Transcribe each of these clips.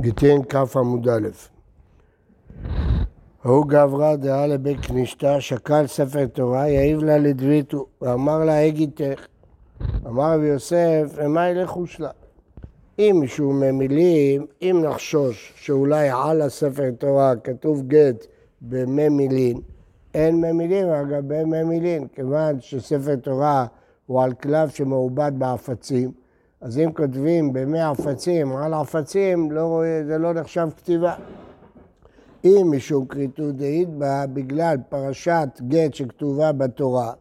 גיטין כ' עמוד א'. ההוא גברא דעה לבית כנישתא, שקל ספר תורה, יעיב לה לדביתו, ואמר לה הגיתך. אמר רבי יוסף, ומה ילכו שלה? אם מישהו ממילים, אם נחשוש שאולי על הספר תורה כתוב גט במי מילין, אין ממילין על גבי מי כיוון שספר תורה הוא על כלב שמעובד בעפצים, אז אם כותבים במי עפצים על עפצים, לא זה לא נחשב כתיבה. אם משום כריתות דאית בה בגלל פרשת גט שכתובה בתורה,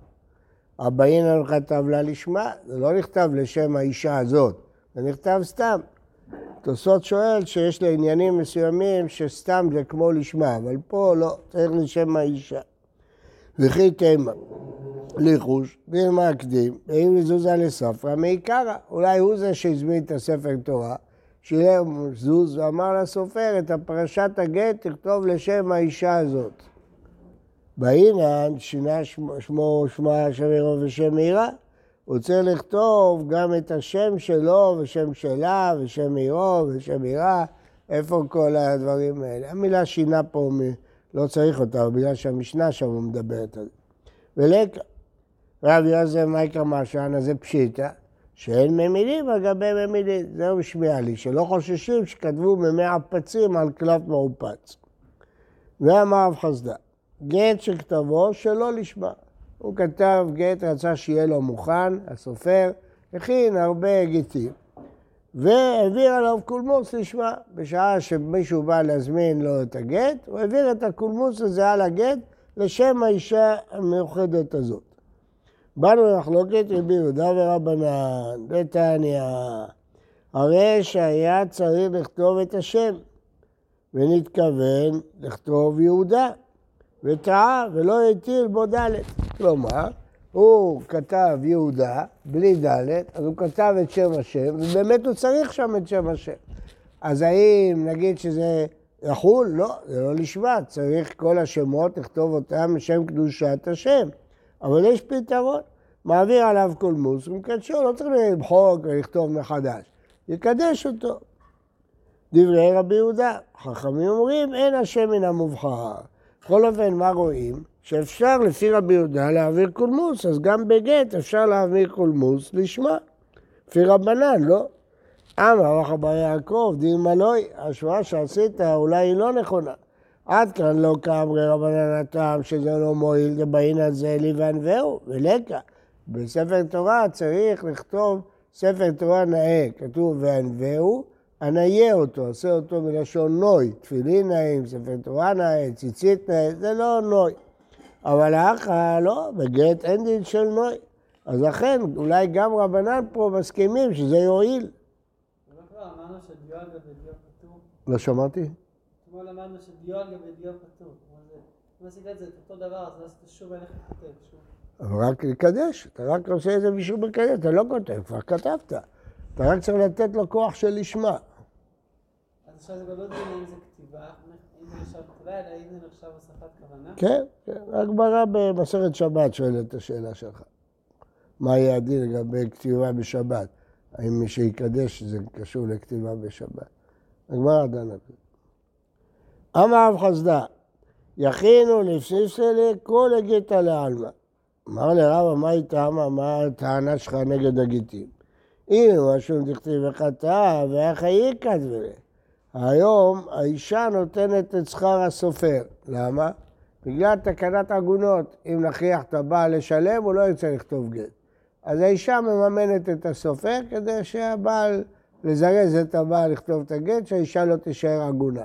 הבאינן כתב לה לשמה, זה לא נכתב לשם האישה הזאת, זה נכתב סתם. תוספות שואל שיש לה עניינים מסוימים שסתם זה כמו לשמה, אבל פה לא, צריך לשם האישה. וכי תימא. ליחוש, דילמה הקדים, ואם מזוזה לספרא מעיקרא. אולי הוא זה שהזמין את הספר תורה, שילם זוז ואמר לסופר את הפרשת הגט תכתוב לשם האישה הזאת. באינן שינה שמו שמה שם עירו ושם עירה. הוא צריך לכתוב גם את השם שלו ושם שלה ושם עירו ושם עירה. איפה כל הדברים האלה? המילה שינה פה, לא צריך אותה, בגלל שהמשנה שם מדברת על זה. ולקה, רב יוזף מייקר משן, אז זה פשיטה, שאין ממילים על גבי ממילים. זהו משמיע לי, שלא חוששים שכתבו ממי עפצים על קלף מעופץ. ואמר רב חסדה, גט שכתבו שלא לשמה. הוא כתב גט, רצה שיהיה לו מוכן, הסופר, הכין הרבה גטים, והעביר עליו קולמוס לשמה. בשעה שמישהו בא להזמין לו את הגט, הוא העביר את הקולמוס הזה על הגט לשם האישה המיוחדת הזאת. באנו למחלוקת רבי יהודה ורבנן, דתניא, הרי שהיה צריך לכתוב את השם, ונתכוון לכתוב יהודה, וטעה ולא הטיל בו ד'. כלומר, הוא כתב יהודה בלי ד', אז הוא כתב את שם השם, ובאמת הוא צריך שם את שם השם. אז האם נגיד שזה יחול? לא, זה לא לשמה, צריך כל השמות לכתוב אותם בשם קדושת השם. אבל יש פתרון. מעביר עליו קולמוס ומקדשו, לא צריך למחוק ולכתוב מחדש. יקדש אותו. דברי רבי יהודה, חכמים אומרים, אין השם מן המובחר. בכל אופן, מה רואים? שאפשר לפי רבי יהודה להעביר קולמוס, אז גם בגט אפשר להעביר קולמוס לשמה. לפי רבנן, לא? אמר בר יעקב, דילמה לוי, ההשוואה שעשית אולי היא לא נכונה. עד כאן לא כאמרי רבנן הטעם שזה לא מועיל, זה בעין הזה לי וענווהו, ולקה. בספר תורה צריך לכתוב ספר תורה נאה, כתוב וענווהו, עניה אותו, עשה אותו מלשון נוי, תפילין נאים, ספר תורה נאה, ציצית נאה, זה לא נוי. אבל האחה לא, בגט אין דין של נוי. אז לכן, אולי גם רבנן פה מסכימים שזה יועיל. לא שמעתי. אתמול למדנו שדיו על גבי דיו כתוב. אם עשית את זה אותו דבר, אז עשית שוב אין לך כותב. אבל רק לקדש, אתה רק עושה את זה בשביל מקדש, אתה לא כותב, כבר כתבת. אתה רק צריך לתת לו כוח של לשמה. אז עכשיו זה גם לא דין אם זה כתיבה, אם זה נחשב כתיבה, אלא אם זה נחשב הוספת כוונה. כן, כן. הגמרא במסכת שבת שואלת את השאלה שלך. מה יהיה הדין לגבי כתיבה בשבת? האם מי שיקדש זה קשור לכתיבה בשבת? הגמרא דנה בזה. אמר רב חסדה, יכינו לפסיסלי כל הגיתא לעלמא. אמר לרבא, מה איתה? מה הטענה שלך נגד הגיטים? הנה משהו דכתיב וחטא, ואיך היא כתבלה. היום האישה נותנת את שכר הסופר. למה? בגלל תקנת עגונות. אם נכריח את הבעל לשלם, הוא לא ירצה לכתוב גט. אז האישה מממנת את הסופר כדי שהבעל, לזרז את הבעל לכתוב את הגט, שהאישה לא תישאר עגונה.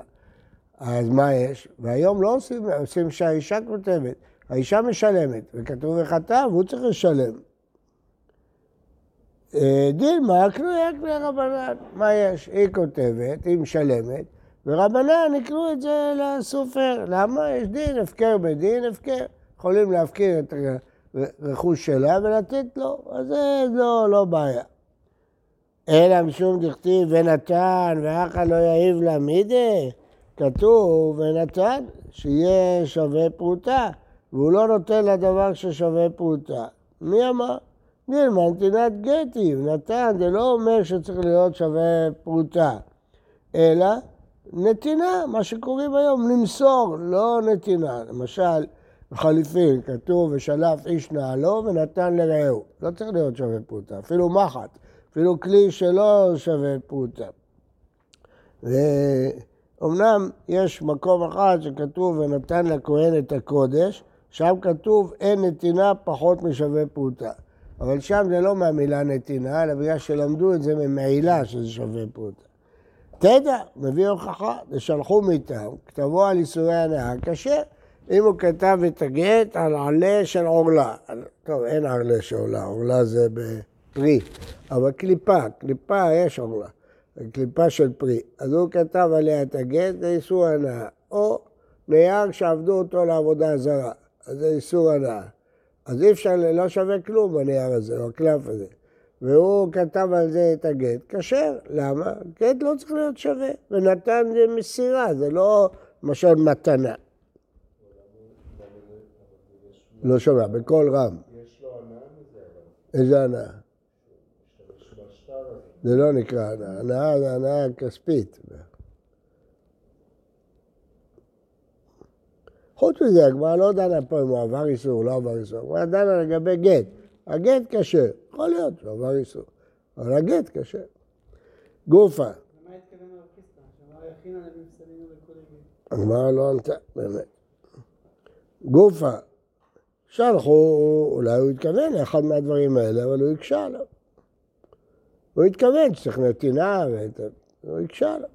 אז מה יש? והיום לא עושים, עושים שהאישה כותבת. האישה משלמת, וכתוב וחטא, והוא צריך לשלם. אה, דילמה, קנויה קנויה רבנן. מה יש? היא כותבת, היא משלמת, ורבנן יקנו את זה לסופר. למה? יש דין, הפקר בדין, הפקר. יכולים להפקיר את הרכוש שלה ולתת לו, אז זה לא, לא בעיה. אלא משום דכתיב ונתן ואחא לא יעיב לה מידי, כתוב ונתן, שיהיה שווה פרוטה. והוא לא נותן לדבר ששווה פרוטה. מי אמר? נלמן נתינת גטים, נתן, זה לא אומר שצריך להיות שווה פרוטה, אלא נתינה, מה שקוראים היום למסור, לא נתינה. למשל, בחליפין כתוב ושלף איש נעלו ונתן לרעהו. לא צריך להיות שווה פרוטה, אפילו מחט, אפילו כלי שלא שווה פרוטה. ואומנם יש מקום אחד שכתוב ונתן לכהן את הקודש, שם כתוב אין נתינה פחות משווה פרוטה. אבל שם זה לא מהמילה נתינה, אלא בגלל שלמדו את זה ממעילה שזה שווה פרוטה. תדע, מביא הוכחה, ושלחו מאיתם, כתבו על איסורי הנאה, כשר. אם הוא כתב את הגט על עלה של עורלה, טוב, אין עלה של עורלה, עורלה זה בפרי, אבל קליפה, קליפה יש עורלה, קליפה של פרי. אז הוא כתב עליה את הגט, זה איסור הנאה. או נייר שעבדו אותו לעבודה זרה, אז זה איסור הנאה. אז אי אפשר, לא שווה כלום בנייר הזה, או הקלף הזה. והוא כתב על זה את הגט, כשר. למה? גט לא צריך להיות שווה, ונתן זה מסירה, זה לא למשל מתנה. לא שומע, בקול רם. יש לו הנאה מזה, אבל איזה הנאה? זה לא נקרא הנאה, הנאה זה הנאה כספית. חוץ מזה, הגמרא לא דנה פה אם הוא עבר איסור או לא עבר איסור, הגמרא דנה לגבי גט. הגט כשר, יכול להיות שהוא עבר איסור, אבל הגט כשר. גופה. הגמרא לא ענתה, באמת. גופה, שלחו, אולי הוא התכוון לאחד מהדברים האלה, אבל הוא הקשה עליו. הוא התכוון שצריך נתינה, ואת- הוא הקשה דבר.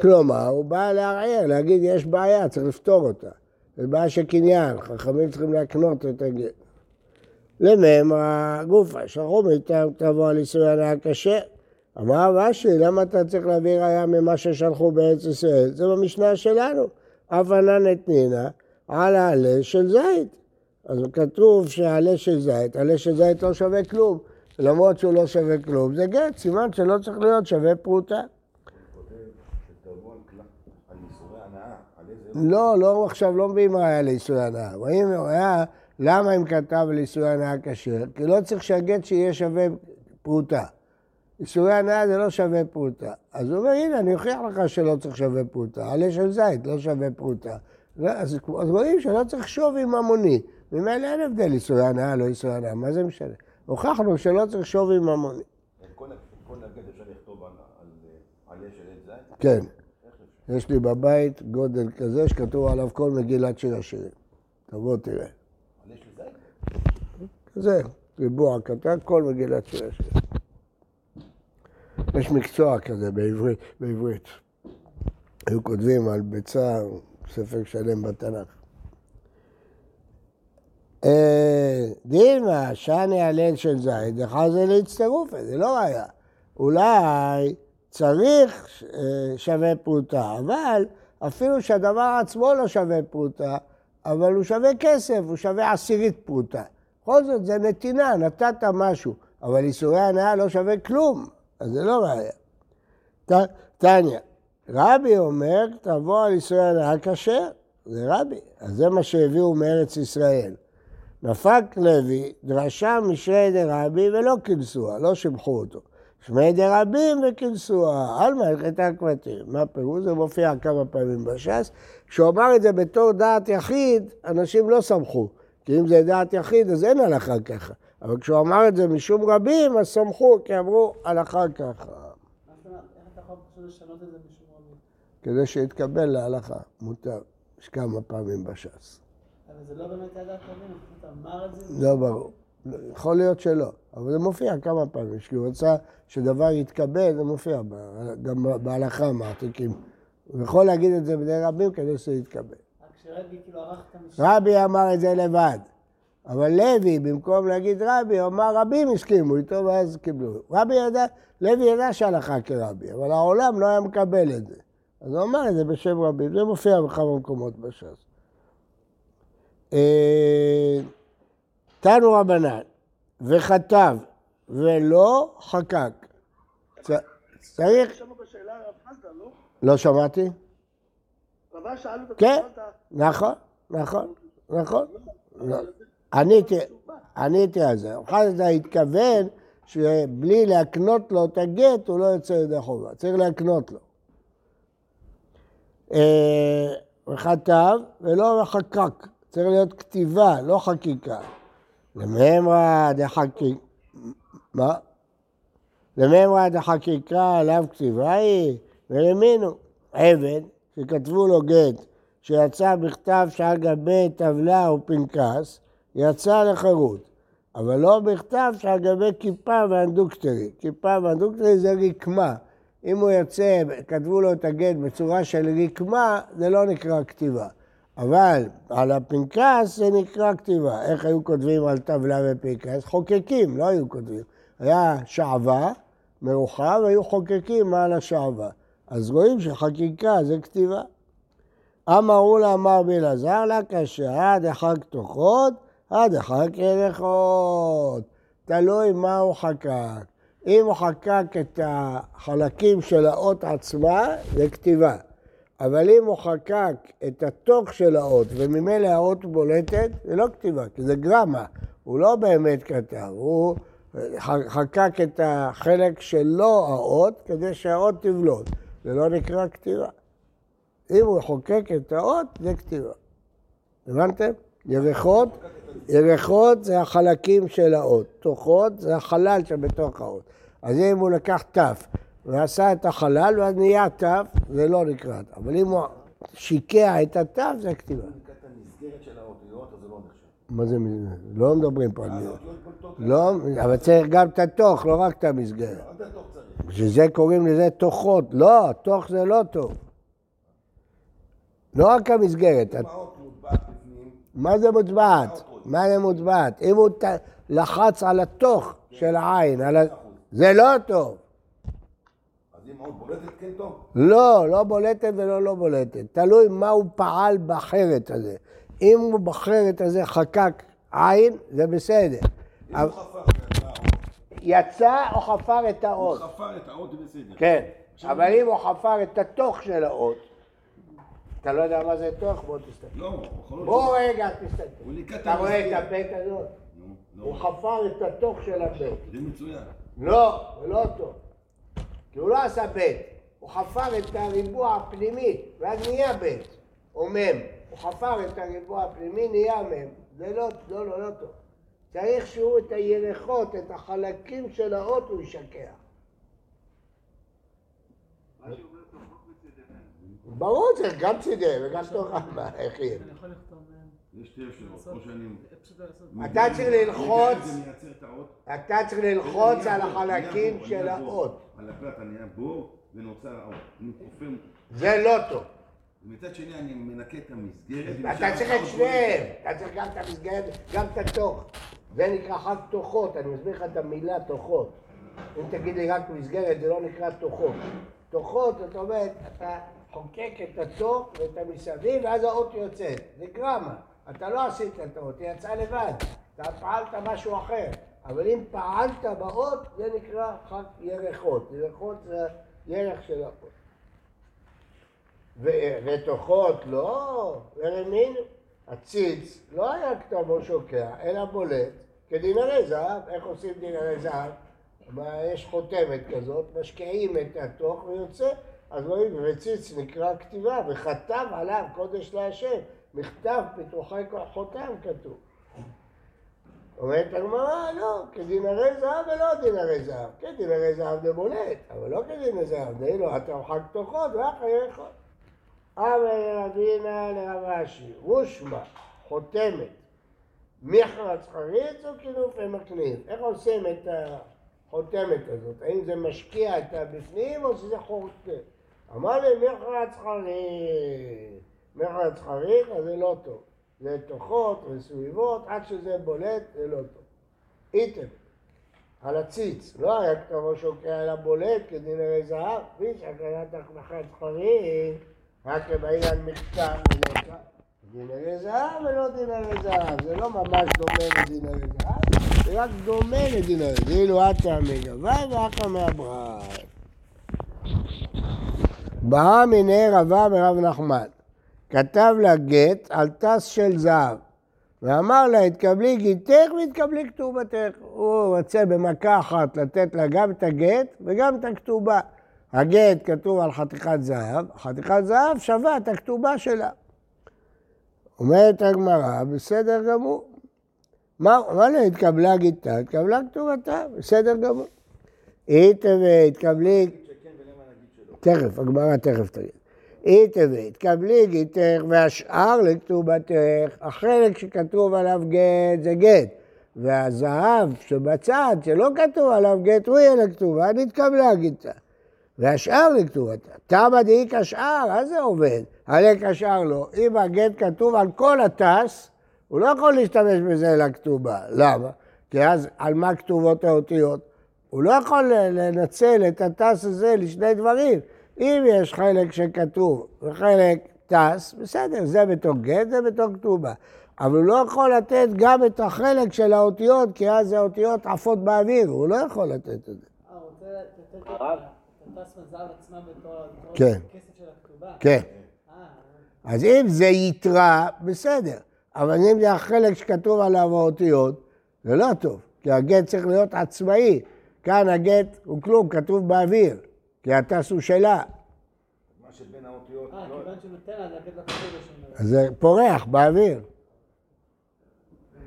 כלומר, הוא בא לערער, להגיד יש בעיה, צריך לפתור אותה. זה בעיה של קניין, חכמים צריכים להקנות את הגט. לממרא גופה, שלחו מאיתם תבוא על איסור הנאה קשה. אמר רש"י, למה אתה צריך להביא ראיה ממה ששלחו בארץ ישראל? זה במשנה שלנו. אף ענן אתנינה על העלה של זית. אז כתוב שהעלה של זית, עלה של זית לא שווה כלום. למרות שהוא לא שווה כלום, זה גט, סימן שלא צריך להיות שווה פרוטה. לא, לא, עכשיו לא מביאים ראיה לאיסורי הנאה. רואים ראיה, למה אם כתב על איסורי הנאה כשר? כי לא צריך שהגט שיהיה שווה פרוטה. איסורי הנאה זה לא שווה פרוטה. אז הוא אומר, הנה, אני אוכיח לך שלא צריך שווה פרוטה. עלה של זית לא שווה פרוטה. אז רואים שלא צריך שווי ממוני. ממילא אין הבדל איסורי הנאה, לא איסורי הנאה, מה זה משנה? הוכחנו שלא צריך שווי ממוני. את כל ה- את כל הגט אפשר לכתוב על על, אה, עלה של עץ זית? כן. יש לי בבית גודל כזה שכתוב עליו כל מגילת שיר השירים. תבוא תראה. כזה, ריבוע קטן, כל מגילת שיר השירים. יש מקצוע כזה בעברית, בעברית. היו כותבים על ביצה, ספר שלם בתנ"ך. אה, דילמה, שאני הלל של זית, דחה זה להצטרוף, זה לא ראיה. אולי צריך אה, שווה פרוטה, אבל אפילו שהדבר עצמו לא שווה פרוטה, אבל הוא שווה כסף, הוא שווה עשירית פרוטה. בכל זאת זה נתינה, נתת משהו, אבל איסורי הנאה לא שווה כלום, אז זה לא ראיה. ת- תניא, רבי אומר, תבוא על איסורי הנאה כשר, זה רבי, אז זה מה שהביאו מארץ ישראל. נפק לוי, דרשה משרי דרבי ולא כינסוה, לא שיבחו אותו. שמי דרבים וכינסוה, על מלכת הכבטים. מה הפירוש? זה מופיע כמה פעמים בש"ס. כשהוא אמר את זה בתור דעת יחיד, אנשים לא סמכו. כי אם זה דעת יחיד, אז אין הלכה ככה. אבל כשהוא אמר את זה משום רבים, אז סמכו, כי אמרו הלכה ככה. כדי שיתקבל להלכה, מותר. יש כמה פעמים בש"ס. זה לא באמת היה דעת רבים, הוא פשוט אמר את זה. לא ברור. יכול להיות שלא, אבל זה מופיע כמה פעמים. כשהוא רצה שדבר יתקבל, זה מופיע, גם בהלכה מעתיקים. הוא יכול להגיד את זה בידי רבים כדי שזה יתקבל. שרבי כאילו ערך את המשנה. רבי אמר את זה לבד, אבל לוי, במקום להגיד רבי, הוא אמר רבים הסכימו איתו ואז קיבלו. רבי ידע, לוי ידע שהלכה כרבי, אבל העולם לא היה מקבל את זה. אז הוא אמר את זה בשם רבים, זה מופיע בכמה מקומות בש"ס. אה, תנו רבנן, וכתב ולא חקק. צריך... לא? לא שמעתי? כן. נכון, נכון, נכון. לא. עניתי, עניתי על זה. חסדה התכוון שבלי להקנות לו את הגט הוא לא יוצא ידי חובה, צריך להקנות לו. אה, וכתב ולא חקק, צריך להיות כתיבה, לא חקיקה. לממרא דחקיקה, מה? לממרא דחקיקה עליו כתיבה היא, ולמינו, עבד שכתבו לו גט שיצא בכתב שעל גבי טבלה או פנקס, יצא לחירות. אבל לא בכתב שעל גבי כיפה ואנדוקטרי. כיפה ואנדוקטרי זה רקמה. אם הוא יוצא, כתבו לו את הגט בצורה של רקמה, זה לא נקרא כתיבה. אבל על הפנקס זה נקרא כתיבה. איך היו כותבים על טבלה ופנקס? חוקקים, לא היו כותבים. היה שעווה, מרוחה, והיו חוקקים על השעווה. אז רואים שחקיקה זה כתיבה. אמרו לה, אמר בלעזר לה, כאשר דחק תוכות, דחק ירחות. תלוי מה הוא חקק. אם הוא חקק את החלקים של האות עצמה, זה כתיבה. אבל אם הוא חקק את התוך של האות וממילא האות בולטת, זה לא כתיבה, כי זה גרמה. הוא לא באמת כתב, הוא חקק את החלק שלו האות כדי שהאות תבלוט. זה לא נקרא כתיבה. אם הוא חוקק את האות, זה כתיבה. הבנתם? ירחות, ירחות זה החלקים של האות, תוכות זה החלל שבתוך האות. אז אם הוא לקח ת' ועשה את החלל ואז נהיה ת', זה לא נקרא ת'. אבל אם הוא שיקע את הת', זה כתיבה. מה זה מסגרת? לא מדברים פה על מיעוט. לא, אבל צריך גם את התוך, לא רק את המסגרת. בשביל זה קוראים לזה תוכות. לא, תוך זה לא טוב. לא רק המסגרת. מה זה מוטבעת? מה זה מוטבעת? אם הוא לחץ על התוך של העין, זה לא טוב. בולטת כן טוב? לא, לא בולטת ולא לא בולטת. תלוי מה הוא פעל בחרת הזה. אם הוא בחרת הזה חקק עין, זה בסדר. אם הוא חפר יצא או חפר את האות. הוא חפר את האות, זה בסדר. כן, אבל אם הוא חפר את התוך של האות, אתה לא יודע מה זה תוך? בוא תסתכל. לא. בוא רגע תסתכל. את אתה רואה את. הבית הזאת? הוא חפר את התוך של הבית. זה מצוין. לא, זה לא טוב. כי הוא לא עשה בית, הוא חפר את הריבוע הפנימי, ואז נהיה בית, או מם. הוא חפר את הריבוע הפנימי, נהיה מם. זה לא, לא, לא, לא טוב. צריך שהוא את הירחות, את החלקים של האות, הוא ישקע. ברור, צריך גם צידי וגם תורה, מה, איך יהיה? אני יכול לכתוב... אה, יש שתי אפשרויות. או שאני... פשוט לעשות... אתה צריך ללחוץ. אתה צריך ללחוץ על החלקים של. האות. על הפלטה נהיה בור ונוצר האות. אני. זה לא טוב. ומצד שני אני מנקה את המסגרת. אתה צריך את שניהם, אתה צריך גם את המסגרת, גם את התוך. זה נקרא חג תוכות, אני מסביר לך את המילה תוכות. אם תגיד לי רק מסגרת, זה לא נקרא תוכות. תוכות, זאת אומרת, אתה חוקק את התוך ואת המסביב, ואז האות יוצאת. זה גרמה. אתה לא עשית את האות, היא יצאה לבד. אתה פעלת משהו אחר. אבל אם פעלת באות, זה נקרא ירחות. ירחות זה ירח של האות. ותוכות, לא, ורמין, הציץ לא היה כתבו שוקע, אלא בולט, כדינרי זהב. איך עושים דינרי זהב? יש חותמת כזאת, משקיעים את התוך ויוצא, אז רואים, וציץ נקרא כתיבה, וכתב עליו קודש להשם, מכתב פיתוחי חותם כתוב. אומרת הגמרא, לא, כדינרי זהב ולא דינרי זהב. כן, דינרי זהב זה בולט, אבל לא כדינרי זהב, זה לא, אתה אוכל תוכות ואחר ירחות. אבל רבינה לרב אשי, רושמה, חותמת, מחרץ חריץ או כינופי מקניב? איך עושים את החותמת הזאת? האם זה משקיע את הבפנים או שזה חורטה? אמר לי מחרץ חריץ. מחרץ חריץ, אז זה לא טוב. זה תוכות וסביבות, עד שזה בולט, זה לא טוב. איתם, על הציץ, לא היה כתבו שוקע אלא בולט כדינרי זהב, כפי שהקריאת מחרץ חריץ. רק בעניין מכתב ולקה. דינרי זהב ולא דינרי זהב, זה לא ממש דומה לדינרי זהב, זה רק דומה לדינרי, זה אילו עטה מגבי ואחא מהברק. באה מיני רבה מרב נחמן, כתב לה גט על טס של זהב, ואמר לה, התקבלי גיתך והתקבלי כתובתך. הוא רוצה במכה אחת לתת לה גם את הגט וגם את הכתובה. הגט כתוב על חתיכת זהב, חתיכת זהב שווה את הכתובה שלה. אומרת הגמרא, בסדר גמור. מה, מה לא התקבלה גיתה? התקבלה כתובתה, בסדר גמור. התקבלי... ולמה נגיד שלא. תכף, הגמרא תכף תגיד. איתווה, התקבלי גיתך והשאר לכתובתך, החלק שכתוב עליו גט זה גט. והזהב שבצד, שלא כתוב עליו גט, הוא יהיה לכתובה, נתקבלה גיתה. והשאר לכתובתה. תמה דאיק השאר, אז זה עובד. הלק השאר לא. אם הגט כתוב על כל הטס, הוא לא יכול להשתמש בזה לכתובה. למה? כי אז על מה כתובות האותיות? הוא לא יכול לנצל את הטס הזה לשני דברים. אם יש חלק שכתוב וחלק טס, בסדר, זה בתור גט, זה בתור כתובה. אבל הוא לא יכול לתת גם את החלק של האותיות, כי אז האותיות עפות באוויר, הוא לא יכול לתת את זה. אה, הוא רוצה לתת הרב? את הטס מזל עצמה בתור כן. כסף של הכתובה. כן. אה, אז אם זה יתרה, בסדר. אבל אם זה החלק שכתוב עליו האותיות, זה לא טוב, כי הגט צריך להיות עצמאי. כאן הגט הוא כלום, כתוב באוויר, כי הטס הוא שלה. מה שבין האותיות, אה, לא... כיוון שהוא נותן לה להגיד לכתובה שלו. אז זה פורח באוויר.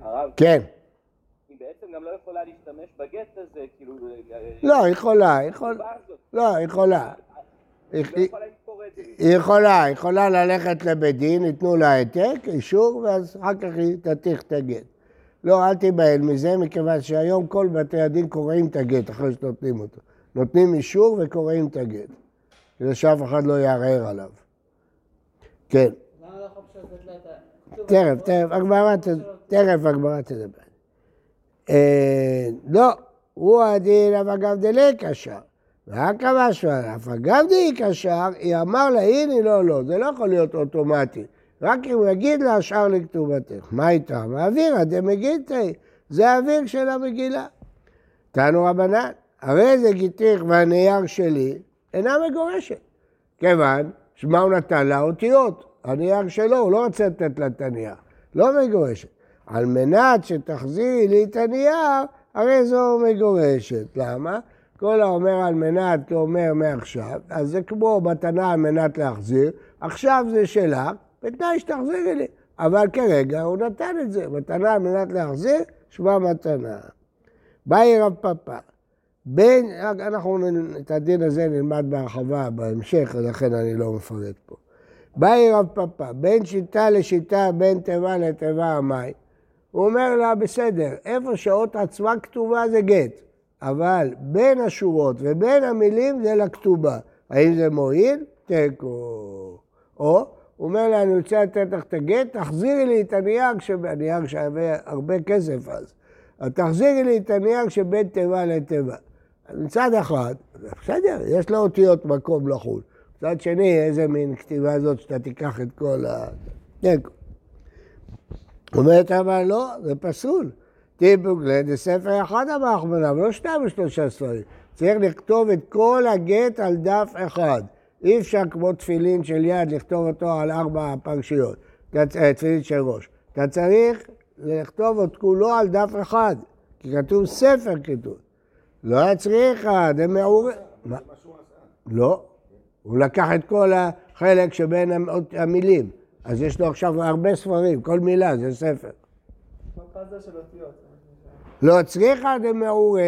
הרב, כן. היא בעצם גם לא יכולה להשתמש בגט הזה, כאילו... אה, לא, היא יכולה, היא יכולה. לא, היא יכולה. לא. היא יכולה, היא יכולה ללכת לבית דין, ייתנו לה העתק, אישור, ואז אחר כך היא תתיך את הגט. לא, אל תיבהל מזה, מכיוון שהיום כל בתי הדין קוראים את הגט אחרי שנותנים אותו. נותנים אישור וקוראים את הגט. כדי שאף אחד לא יערער עליו. כן, לא תכף, תכף, הגמרא. תכף הגמרא תדבר. אה, לא, הוא הדין אף אגב דלי קשר. והקבע שואל, אף אגב דלי קשר, היא אמר לה, הנה לא, לא, זה לא יכול להיות אוטומטי. רק אם הוא יגיד לה, השאר לכתובתך. מה איתה? האווירא דמגיתי, זה האוויר של המגילה. תנו רבנן, הרי זה גיתיך והנייר שלי אינה מגורשת. כיוון שמה הוא נתן לה? אותיות. הנייר שלו, הוא לא רוצה לתת לה את הנייר. לא מגורשת. על מנת שתחזירי לי את הנייר, הרי זו מגורשת. למה? כל האומר על מנת כאומר מעכשיו, אז זה כמו מתנה על מנת להחזיר, עכשיו זה שלך, בתנאי שתחזירי לי. אבל כרגע הוא נתן את זה, מתנה על מנת להחזיר, שמה מתנה. באי רב פפא, בין, אנחנו את הדין הזה נלמד בהרחבה בהמשך, לכן אני לא מפרט פה. באי רב פפא, בין שיטה לשיטה, בין תיבה לתיבה המאי. הוא אומר לה, בסדר, איפה שאות עצמה כתובה זה גט, אבל בין השורות ובין המילים זה לכתובה. האם זה מועיל? תיקו. או, הוא אומר לה, אני רוצה לתת לך את הגט, תחזירי לי את הנייר, הנייר שווה הרבה כסף אז. אז תחזירי לי את הנייר שבין תיבה לתיבה. מצד אחד, בסדר, יש לו אותיות מקום לחוץ. מצד שני, איזה מין כתיבה זאת שאתה תיקח את כל ה... תיקו. אומרת אבל לא, זה פסול. טיפוגלה זה ספר אחד אמר אחמנה, ולא שניים ושלושה ספרים. צריך לכתוב את כל הגט על דף אחד. אי אפשר כמו תפילין של יד לכתוב אותו על ארבע פרשיות, אה, תפילין של ראש. אתה צריך לכתוב את כולו על דף אחד, כי כתוב ספר כתוב. לא היה צריך, זה מעורר... מה? מה שהוא עשה. לא, הוא לקח את כל החלק שבין המ- המילים. אז יש לו עכשיו הרבה ספרים, כל מילה זה ספר. לא צריכה דמעורה.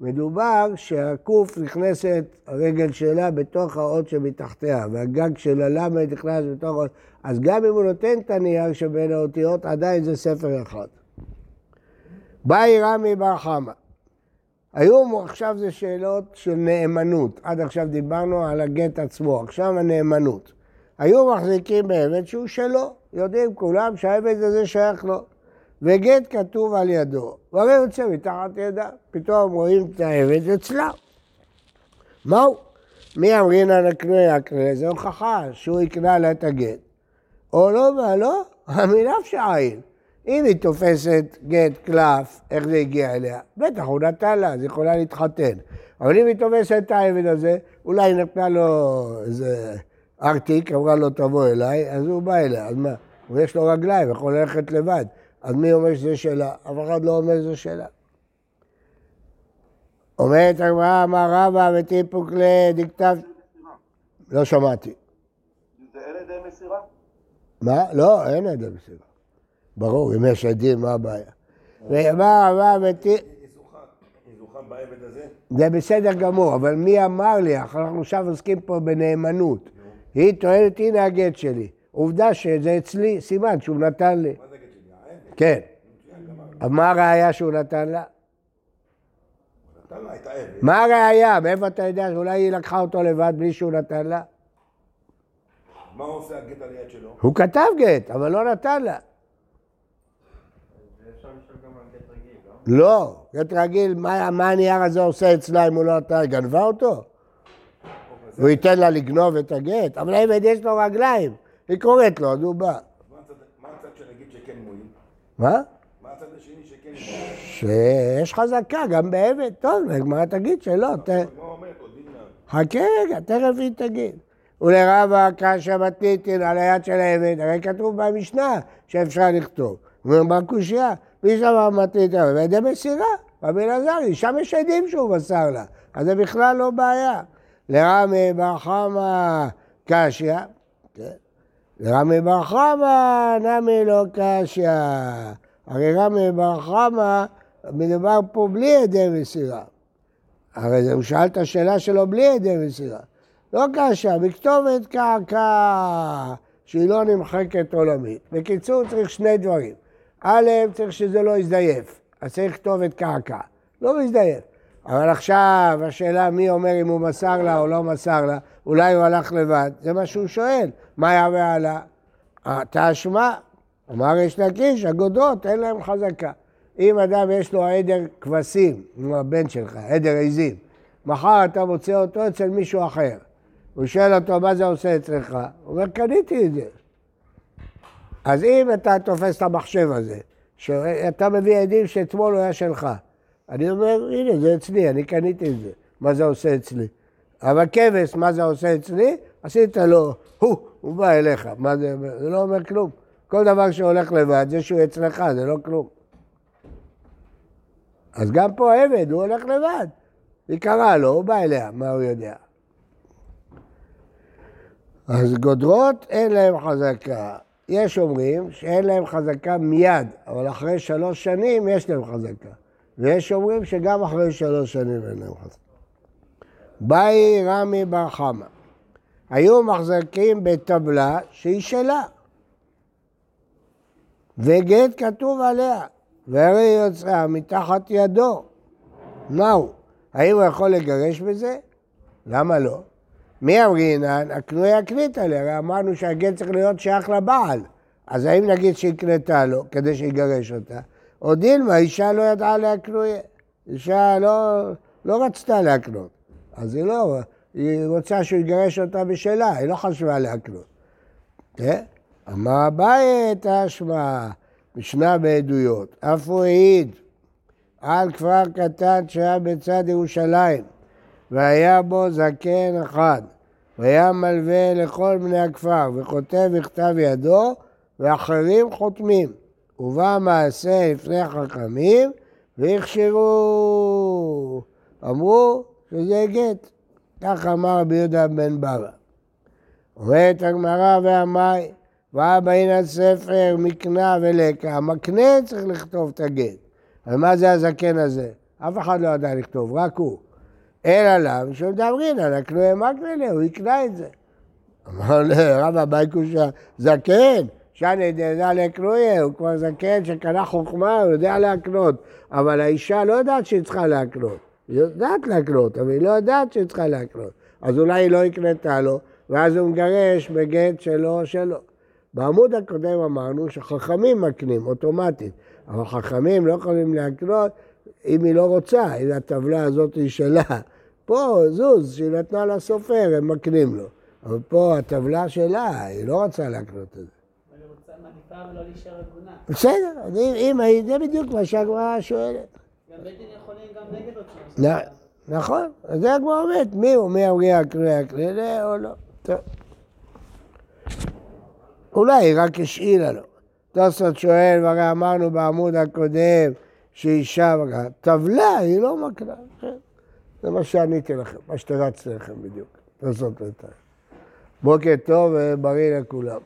מדובר שהקוף נכנסת, הרגל שלה בתוך האות שמתחתיה, והגג של הלמד נכנס בתוך האות. אז גם אם הוא נותן את הנייר שבין האותיות, עדיין זה ספר אחד. באי רמי בר חמא. היום עכשיו זה שאלות של נאמנות. עד עכשיו דיברנו על הגט עצמו, עכשיו הנאמנות. היו מחזיקים בעבד שהוא שלו, יודעים כולם שהעבד הזה שייך לו. וגט כתוב על ידו, והרי יוצא מתחת ידה, פתאום רואים את העבד אצלה. מהו? מי אמרינא לקנה יקנה? זו הוכחה שהוא יקנה לה את הגט. או לא ולא, המנפש עין. אם היא תופסת גט קלף, איך זה הגיע אליה? בטח, הוא נתן לה, אז היא יכולה להתחתן. אבל אם היא תופסת את העבד הזה, אולי נתנה לו איזה ארטיק, אמרה לו תבוא אליי, אז הוא בא אליה, אז מה? הוא יש לו רגליים, יכול ללכת לבד. אז מי אומר שזה שלה? אף אחד לא אומר שזה שלה. אומרת הגמרא, אמר רבא וטיפוק לדכתב... לא שמעתי. זה אין עדי מסירה? מה? לא, אין עדי מסירה. ברור, אם יש עדים, מה הבעיה? זוכה בעבד הזה? זה בסדר גמור, אבל מי אמר לי? אנחנו עכשיו עוסקים פה בנאמנות. היא טוענת, הנה הגט שלי. עובדה שזה אצלי, סימן שהוא נתן לי. כן. מה הראייה שהוא נתן לה? מה הראייה? מאיפה אתה יודע שאולי היא לקחה אותו לבד בלי שהוא נתן לה? מה עושה הגט על היד שלו? הוא כתב גט, אבל לא נתן לה. לא, גט רגיל, מה, מה הנייר הזה עושה אצלה אם הוא לא נתן? גנבה אותו? הוא ייתן לה לגנוב את הגט? אבל העבד יש לו רגליים, היא קוראת לו, אז הוא בא. מה הצד- מה הגט שכן מועיל? מה? מה הצד השני שכן מועיל? שיש חזקה גם בעבד. טוב, הגמרא תגיד שלא. מה? חכה רגע, תכף היא תגיד. ולרבה קשיא מתניתין על היד של העבד, הרי כתוב במשנה שאפשר לכתוב. הוא אומר בקושייה, מי שאמר מתניתין על ידי מסירה, רבי אלעזרי, שם יש עדים שהוא מסר לה, אז זה בכלל לא בעיה. לרמי בר חמא קשיא, כן. לרמי בר חמא נמי לא קשיא. הרי רמי בר חמא מדובר פה בלי עדי מסירה. הרי הוא שאל את השאלה שלו בלי עדי מסירה. לא קשה, בכתובת קרקע שהיא לא נמחקת עולמית. בקיצור, צריך שני דברים. א', צריך שזה לא יזדייף, אז צריך כתובת קרקע. לא מזדייף. אבל עכשיו השאלה מי אומר אם הוא מסר לה או לא מסר לה, אולי הוא הלך לבד, זה מה שהוא שואל. מה יהווה עלה? תשמע, אמר יש לקיש, הגודרות אין להם חזקה. אם אדם יש לו עדר כבשים, הוא הבן שלך, עדר עיזים, מחר אתה מוצא אותו אצל מישהו אחר. הוא שואל אותו, מה זה עושה אצלך? הוא אומר, קניתי את זה. אז אם אתה תופס את המחשב הזה, שאתה מביא עדים שאתמול הוא היה שלך, אני אומר, הנה, זה אצלי, אני קניתי את זה. מה זה עושה אצלי? אבל כבש, מה זה עושה אצלי? עשית לו, הוא, הוא בא אליך. מה זה? זה לא אומר כלום. כל דבר שהולך לבד, זה שהוא אצלך, זה לא כלום. אז גם פה העבד, הוא הולך לבד. היא קראה לו, הוא בא אליה, מה הוא יודע? אז גודרות אין להם חזקה. יש אומרים שאין להם חזקה מיד, אבל אחרי שלוש שנים יש להם חזקה. ויש אומרים שגם אחרי שלוש שנים אין להם חזקה. באי רמי בר חמא. היו מחזקים בטבלה שהיא שלה. וגט כתוב עליה, והרי יוצאה מתחת ידו. מהו? האם הוא יכול לגרש בזה? למה לא? מי אמרינן? הקנוי יקנית עליה, הרי אמרנו שהגט צריך להיות שייך לבעל. אז האם נגיד שהקנתה לו כדי שיגרש אותה? או דילמה, אישה לא ידעה להקנויה. אישה לא, לא רצתה להקנות. אז היא לא, היא רוצה שהוא יגרש אותה בשלה, היא לא חשבה להקנות. כן? אמר אביי תשמע, משנה בעדויות, אף הוא העיד על כפר קטן שהיה בצד ירושלים, והיה בו זקן אחד, והיה מלווה לכל בני הכפר, וכותב בכתב ידו, ואחרים חותמים. ובא מעשה לפני חכמים, והכשירו. אמרו שזה גט. כך אמר רבי יהודה בן בבא. אומרת הגמרא והמאי, ואבא הנה ספר מקנה ולקה, מקנה צריך לכתוב את הגט. אבל מה זה הזקן הזה? אף אחד לא ידע לכתוב, רק הוא. אלא למה שמדברים על הקנויה מקנה הוא יקנה את זה. אמר לרב אביי קושה, זקן, שאני יודע לקנויה, הוא כבר זקן שקנה חוכמה, הוא יודע להקנות. אבל האישה לא יודעת שהיא צריכה להקנות. היא יודעת להקנות, אבל היא לא יודעת שהיא צריכה להקנות. אז אולי היא לא הקנתה לו, ואז הוא מגרש בגט שלו או שלו. בעמוד הקודם אמרנו שחכמים מקנים אוטומטית, אבל חכמים לא יכולים להקנות אם היא לא רוצה, אם הטבלה הזאת היא שלה. פה זוז שהיא נתנה לסופר, הם מקנים לו. אבל פה הטבלה שלה, היא לא רוצה להקנות את זה. אבל רוצה מעדיפה ולא להישאר עגונה. בסדר, אם, זה בדיוק מה שהגמרא שואלת. גם בית דין יכולים גם נגד. נ- נכון, אז זה הגמרא אומרת, מי הוא, מי אמרי הקריאה הקריאה או לא. טוב. אולי היא רק השאילה לו. תוספות שואל, והרי אמרנו בעמוד הקודם שאישה, טבלה היא לא מקנה. כן. זה מה שעניתי לכם, מה שתרצתי לכם בדיוק. תוספות בינתיים. בוקר טוב ובריא לכולם.